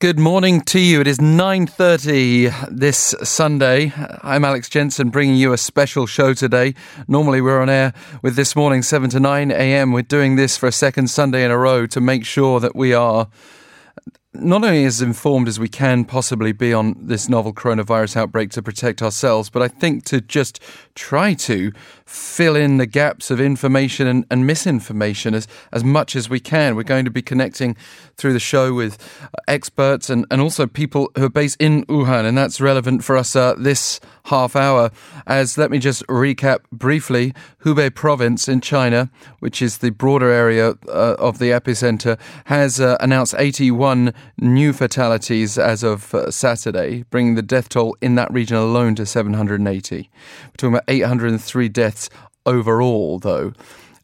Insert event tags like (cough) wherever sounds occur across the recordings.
Good morning to you. It is 9:30 this Sunday. I'm Alex Jensen bringing you a special show today. Normally we're on air with this morning 7 to 9 a.m. We're doing this for a second Sunday in a row to make sure that we are not only as informed as we can possibly be on this novel coronavirus outbreak to protect ourselves, but I think to just try to fill in the gaps of information and, and, misinformation as, as much as we can. We're going to be connecting through the show with experts and, and also people who are based in Wuhan, and that's relevant for us uh, this half hour. As let me just recap briefly Hubei province in China, which is the broader area uh, of the epicenter, has uh, announced 81 new fatalities as of uh, Saturday, bringing the death toll in that region alone to 780. We're talking about 803 deaths overall, though.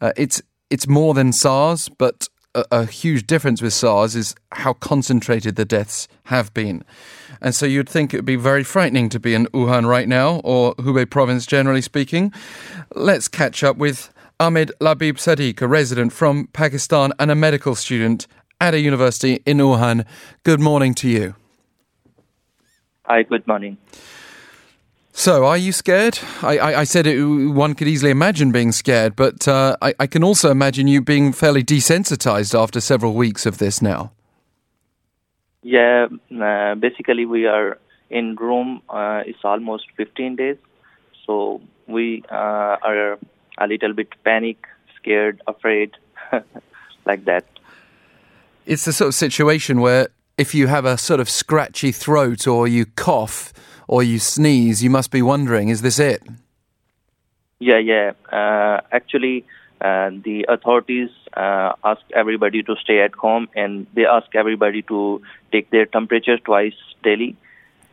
Uh, it's it's more than SARS, but a, a, huge difference with SARS is how concentrated the deaths have been. And so you'd think it would be very frightening to be in Wuhan right now, or Hubei province generally speaking. Let's catch up with Ahmid Labeeb Sadiq, a resident from Pakistan and a medical student at a university in Wuhan. Good morning to you. Hi, good morning. So, are you scared? I, I, I said it, one could easily imagine being scared, but uh, I, I, can also imagine you being fairly desensitized after several weeks of this now. Yeah, uh, basically, we are in room. Uh, it's almost 15 days, so we uh, are a little bit panic, scared, afraid, (laughs) like that. It's the sort of situation where if you have a sort of scratchy throat or you cough or you sneeze, you must be wondering, is this it? Yeah, yeah. Uh, actually, uh, the authorities uh, ask everybody to stay at home and they ask everybody to take their temperature twice daily.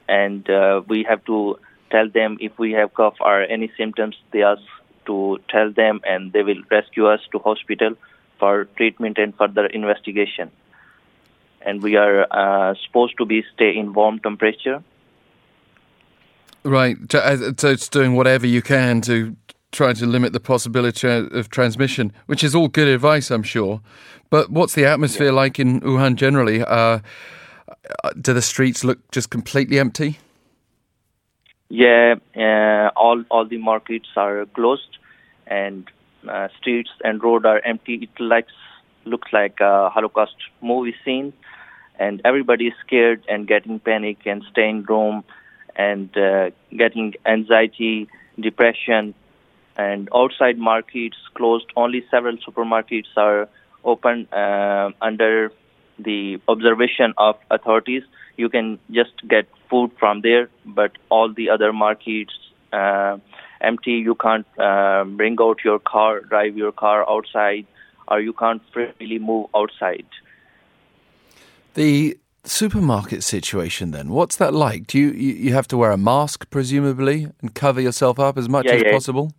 And uh, we have to tell them if we have cough or any symptoms, they ask to tell them and they will rescue us to hospital for treatment and further investigation. And we are uh, supposed to be stay in warm temperature Right. Uh, so it's doing whatever you can to try to limit the possibility of transmission, which is all good advice, I'm sure. But what's the atmosphere yeah. like in Wuhan generally? Uh, uh, do the streets look just completely empty? Yeah, uh, all all the markets are closed, and uh, streets and road are empty. It likes looks like a Holocaust movie scene, and everybody is scared and getting panic and staying home and uh, getting anxiety, depression, and outside markets closed. Only several supermarkets are open uh, under the observation of authorities. You can just get food from there, but all the other markets uh, empty. You can't uh, bring out your car, drive your car outside, or you can't freely move outside. The supermarket situation then what's that like? Do you, you, have to wear a mask presumably and cover yourself up as much yeah, as yeah. possible?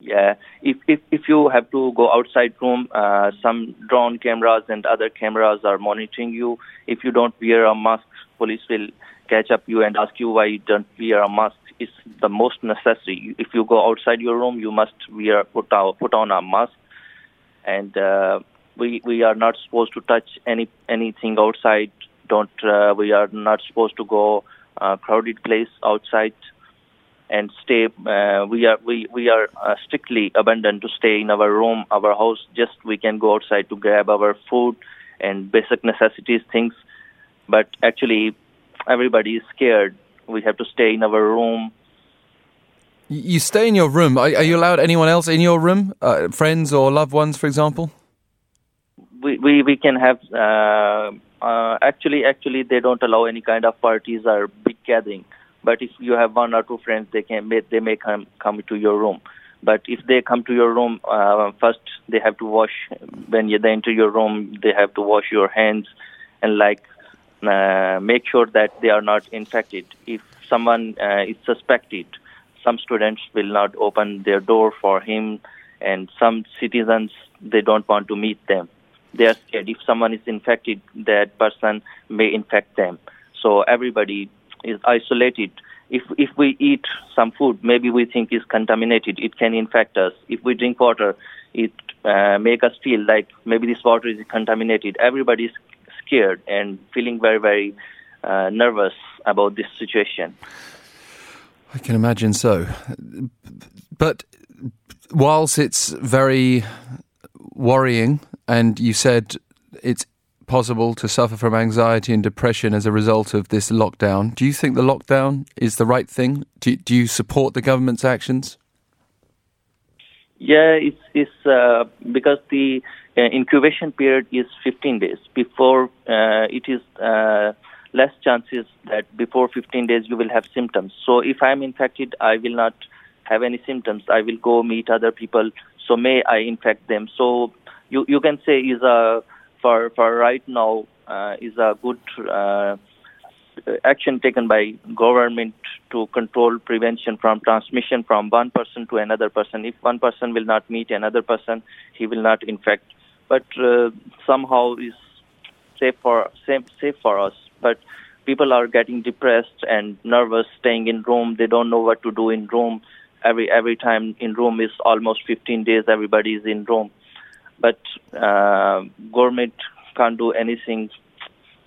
Yeah. If, if if you have to go outside room uh, some drone cameras and other cameras are monitoring you. If you don't wear a mask police will catch up you and ask you why you don't wear a mask. It's the most necessary. If you go outside your room you must wear put out put on a mask. And uh, we we are not supposed to touch any anything outside. Don't uh, we are not supposed to go uh, crowded place outside and stay. Uh, we are we we are uh, strictly abandoned to stay in our room, our house. Just we can go outside to grab our food and basic necessities things. But actually, everybody is scared. We have to stay in our room. You stay in your room. Are, are you allowed anyone else in your room? Uh, friends or loved ones, for example? We, we, we can have uh, uh, actually actually they don't allow any kind of parties or big gathering. But if you have one or two friends, they can they may come come to your room. But if they come to your room, uh, first they have to wash. When they enter your room, they have to wash your hands and like uh, make sure that they are not infected. If someone uh, is suspected, some students will not open their door for him, and some citizens they don't want to meet them they are scared. If someone is infected, that person may infect them. So everybody is isolated. If if we eat some food, maybe we think is contaminated, it can infect us. If we drink water, it uh, make us feel like maybe this water is contaminated. Everybody is scared and feeling very, very uh, nervous about this situation. I can imagine so. But whilst it's very worrying, and you said it's possible to suffer from anxiety and depression as a result of this lockdown, do you think the lockdown is the right thing? Do, do you support the government's actions? Yeah, it's, it's uh, because the uh, incubation period is 15 days. Before uh, it is uh, less chances that before 15 days you will have symptoms. So if I'm infected, I will not have any symptoms. I will go meet other people. So may I infect them? So you you can say is a for for right now uh, is a good uh, action taken by government to control prevention from transmission from one person to another person. If one person will not meet another person, he will not infect. But uh, somehow is safe for safe, safe for us. But people are getting depressed and nervous staying in room. They don't know what to do in room. Every every time in Rome is almost 15 days. Everybody is in Rome, but uh, government can't do anything.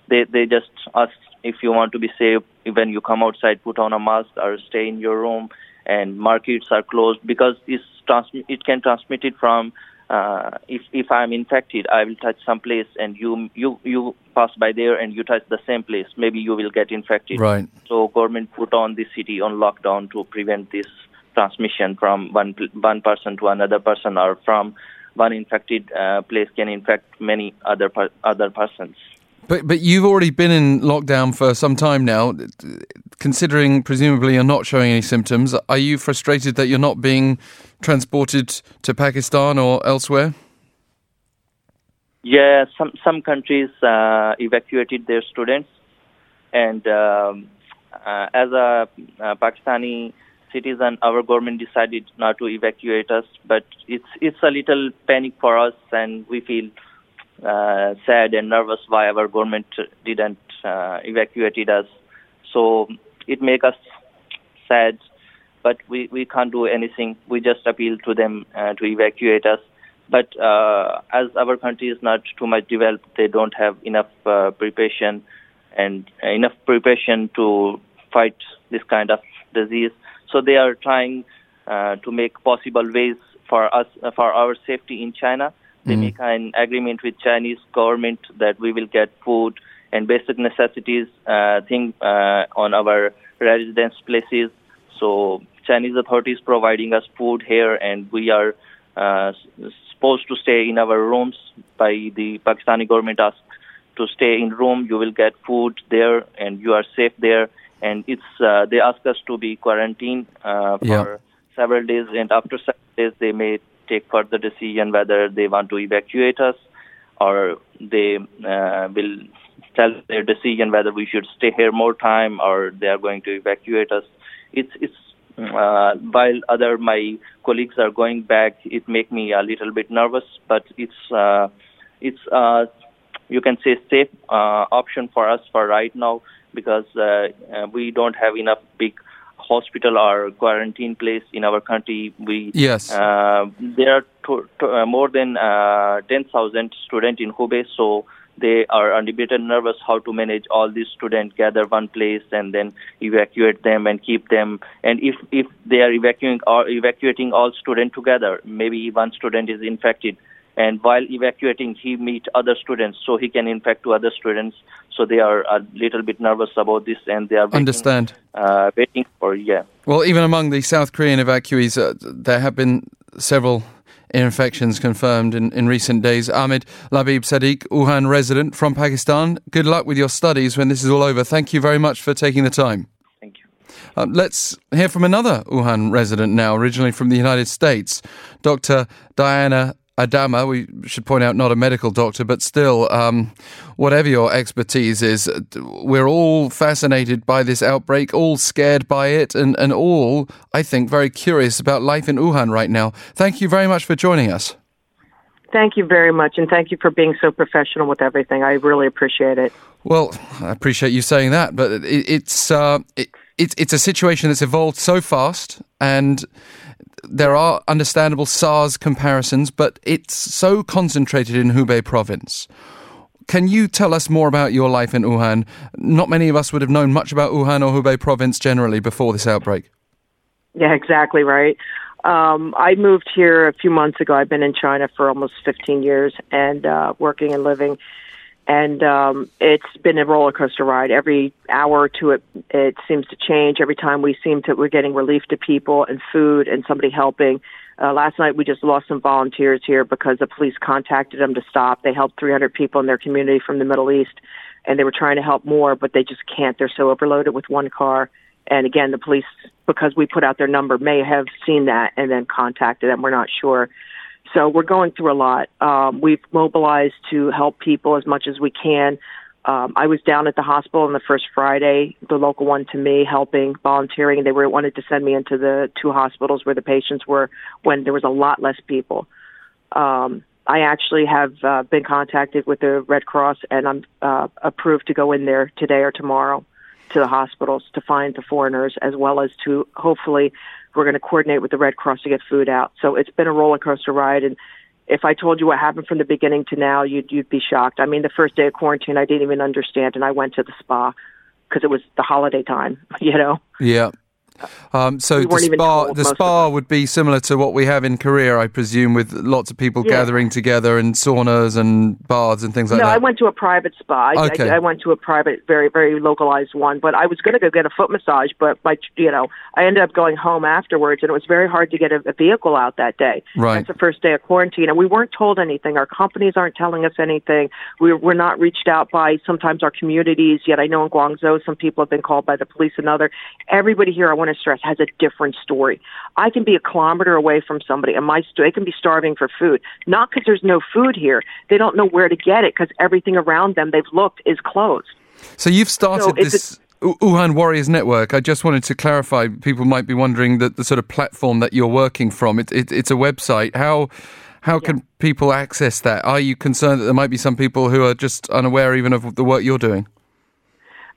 They they just ask if you want to be safe when you come outside, put on a mask or stay in your room. And markets are closed because it's transmi- it can transmit it from uh, if if I'm infected, I will touch some place, and you you you pass by there and you touch the same place. Maybe you will get infected. Right. So government put on the city on lockdown to prevent this transmission from one one person to another person, or from one infected uh, place can infect many other per- other persons. But but you've already been in lockdown for some time now. Considering presumably you're not showing any symptoms, are you frustrated that you're not being transported to Pakistan or elsewhere? Yeah, some some countries uh, evacuated their students, and um, uh, as a, a Pakistani citizen, our government decided not to evacuate us. But it's it's a little panic for us, and we feel uh, sad and nervous why our government didn't uh, us. So it makes us sad, but we, we can't do anything. We just appeal to them uh, to evacuate us. But uh, as our country is not too much developed, they don't have enough uh, preparation and enough preparation to fight this kind of disease. So they are trying uh, to make possible ways for us for our safety in China they mm. make an agreement with Chinese government that we will get food and basic necessities uh, thing uh, on our residence places. So Chinese authorities providing us food here, and we are uh, supposed to stay in our rooms. By the Pakistani government asked to stay in room, you will get food there, and you are safe there. And it's uh, they ask us to be quarantined uh, for yeah. several days, and after several days they may take further decision whether they want to evacuate us or they uh, will tell their decision whether we should stay here more time or they are going to evacuate us. It's it's uh, while other my colleagues are going back, it make me a little bit nervous, but it's uh, it's uh, you can say safe uh, option for us for right now because uh, uh, we don't have enough big hospital or quarantine place in our country. We yes, uh, there are to, to, uh, more than uh, ten thousand students in Hubei, so they are a bit nervous how to manage all these students gather one place and then evacuate them and keep them. And if if they are evacuating or evacuating all students together, maybe one student is infected and while evacuating he meet other students so he can infect to other students so they are a little bit nervous about this and they are waiting, understand uh, waiting for yeah well even among the south korean evacuees uh, there have been several infections confirmed in, in recent days. Ahmid Labeeb Sadiq, Wuhan resident from Pakistan. Good luck with your studies when this is all over. Thank you very much for taking the time. Thank you. Uh, let's hear from another Wuhan resident now, originally from the United States, Dr. Diana Adama, we should point out, not a medical doctor, but still, um, whatever your expertise is, we're all fascinated by this outbreak, all scared by it, and, and all, I think, very curious about life in Wuhan right now. Thank you very much for joining us. Thank you very much, and thank you for being so professional with everything. I really appreciate it. Well, I appreciate you saying that, but it, it's uh, it, it, it's a situation that's evolved so fast, and there are understandable SARS comparisons, but it's so concentrated in Hubei province. can you tell us more about your life in Wuhan? Not many of us would have known much about Wuhan or Hubei province generally before this outbreak. Yeah, exactly right. Um, I moved here a few months ago. I've been in China for almost 15 years and uh, working and living. And um, it's been a roller coaster ride. Every hour or two, it it seems to change. Every time we seem to we're getting relief to people and food and somebody helping. Uh, last night we just lost some volunteers here because the police contacted them to stop. They helped 300 people in their community from the Middle East, and they were trying to help more, but they just can't. They're so overloaded with one car. And again, the police, because we put out their number, may have seen that and then contacted them. We're not sure. So we're going through a lot. Um, we've mobilized to help people as much as we can. Um, I was down at the hospital on the first Friday, the local one to me, helping, volunteering. They were wanted to send me into the two hospitals where the patients were when there was a lot less people. Um, I actually have uh, been contacted with the Red Cross, and I'm uh, approved to go in there today or tomorrow to the hospitals to find the foreigners, as well as to hopefully we're going to coordinate with the Red Cross to get food out. So it's been a roller coaster ride, and if I told you what happened from the beginning to now, you'd you'd be shocked. I mean, the first day of quarantine, I didn't even understand, and I went to the spa because it was the holiday time. (laughs) You know. Yeah. Um, so We the spa, the spa would be similar to what we have in Korea, I presume, with lots of people Yeah. gathering together in saunas and baths and things like no, that. I went to a private spa. Okay. I, I went to a private, very, very localized one. But I was going to go get a foot massage, but my, you know, I ended up going home afterwards, and it was very hard to get a, a vehicle out that day. Right. That's the first day of quarantine, and we weren't told anything. Our companies aren't telling us anything. We, we're not reached out by sometimes our communities. Yet I know in Guangzhou, some people have been called by the police. Another, everybody here, I want to stress, has a different story. I can be a kilometer away from somebody, and my they can be starving for food, not because there's no food here. They don't know where to get it because everything around them they've looked is closed. So you've started So this U- Wuhan Warriors Network. I just wanted to clarify. People might be wondering that the sort of platform that you're working from. It, it, it's a website. How how can people access that? Are you concerned that there might be some people who are just unaware even of the work you're doing?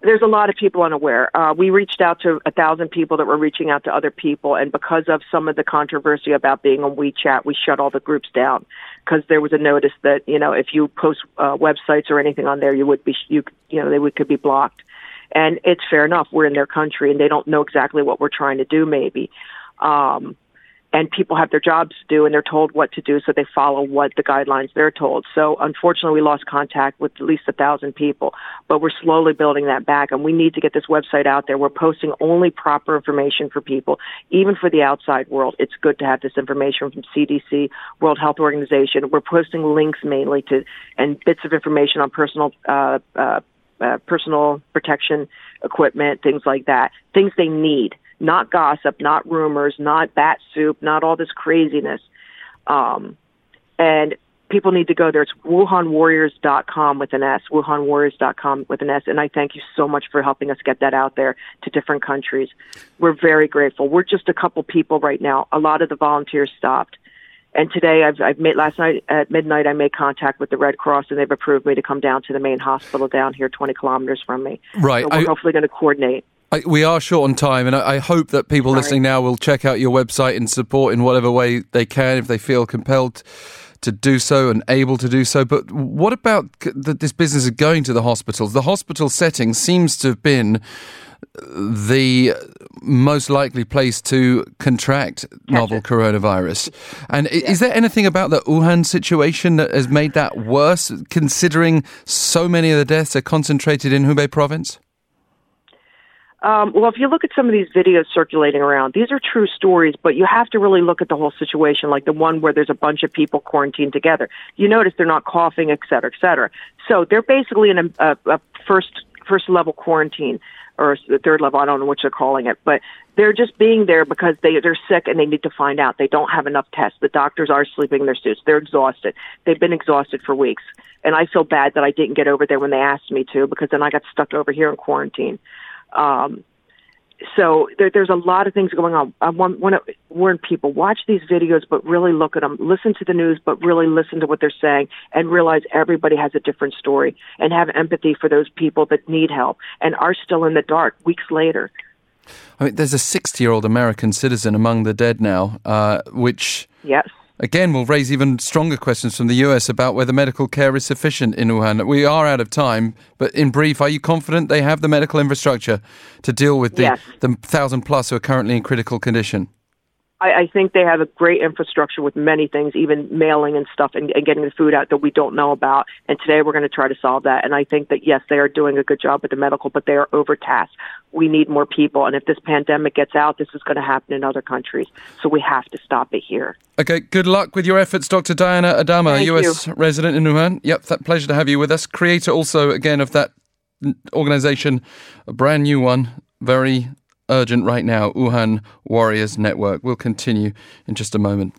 There's a lot of people unaware. Uh, we reached out to a thousand people that were reaching out to other people, and because of some of the controversy about being on WeChat, we shut all the groups down because there was a notice that you know if you post uh, websites or anything on there, you would be you you know they would could be blocked. And it's fair enough. We're in their country, and they don't know exactly what we're trying to do. Maybe. Um, and people have their jobs to do and they're told what to do so they follow what the guidelines they're told. So unfortunately we lost contact with at least a thousand people but we're slowly building that back and we need to get this website out there. We're posting only proper information for people even for the outside world. It's good to have this information from cdc world health organization. We're posting links mainly to and bits of information on personal uh, uh, uh, personal protection equipment things like that things they need not gossip, not rumors, not bat soup, not all this craziness. Um, and people need to go there. It's WuhanWarriors.com with an S, WuhanWarriors.com with an S. And I thank you so much for helping us get that out there to different countries. We're very grateful. We're just a couple people right now. A lot of the volunteers stopped. And today, I've, I've made last night at midnight, I made contact with the Red Cross, and they've approved me to come down to the main hospital down here, 20 kilometers from me. Right. So we're I- hopefully going to coordinate. I, we are short on time, and I, I hope that people Sorry. listening now will check out your website and support in whatever way they can if they feel compelled to do so and able to do so. But what about c- th- this business of going to the hospitals? The hospital setting seems to have been the most likely place to contract novel it. coronavirus. And i is there anything about the Wuhan situation that has made that worse, considering so many of the deaths are concentrated in Hubei province? Um, well, if you look at some of these videos circulating around, these are true stories, but you have to really look at the whole situation, like the one where there's a bunch of people quarantined together. You notice they're not coughing, et cetera, et cetera. So they're basically in a, a, a first first level quarantine or the third level. I don't know what they're calling it, but they're just being there because they they're sick and they need to find out. They don't have enough tests. The doctors are sleeping in their suits. They're exhausted. They've been exhausted for weeks, and I feel bad that I didn't get over there when they asked me to because then I got stuck over here in quarantine. Um, so there, there's a lot of things going on. I want, want to warn people: watch these videos, but really look at them. Listen to the news, but really listen to what they're saying, and realize everybody has a different story, and have empathy for those people that need help and are still in the dark weeks later. I mean, there's a 60 year old American citizen among the dead now, uh, which Yes. Again will raise even stronger questions from the US about whether medical care is sufficient in Wuhan. We are out of time, but in brief, are you confident they have the medical infrastructure to deal with the, Yes. the thousand plus who are currently in critical condition? I, I think they have a great infrastructure with many things, even mailing and stuff, and, and getting the food out that we don't know about. And today we're going to try to solve that. And I think that yes, they are doing a good job with the medical, but they are overtasked. We need more people, and if this pandemic gets out, this is going to happen in other countries. So we have to stop it here. Okay, good luck with your efforts, Dr. Diana Adama, Thank US resident in Wuhan. Yep, that pleasure to have you with us. Creator also, again, of that organization, a brand new one, very urgent right now, Wuhan Warriors Network. We'll continue in just a moment.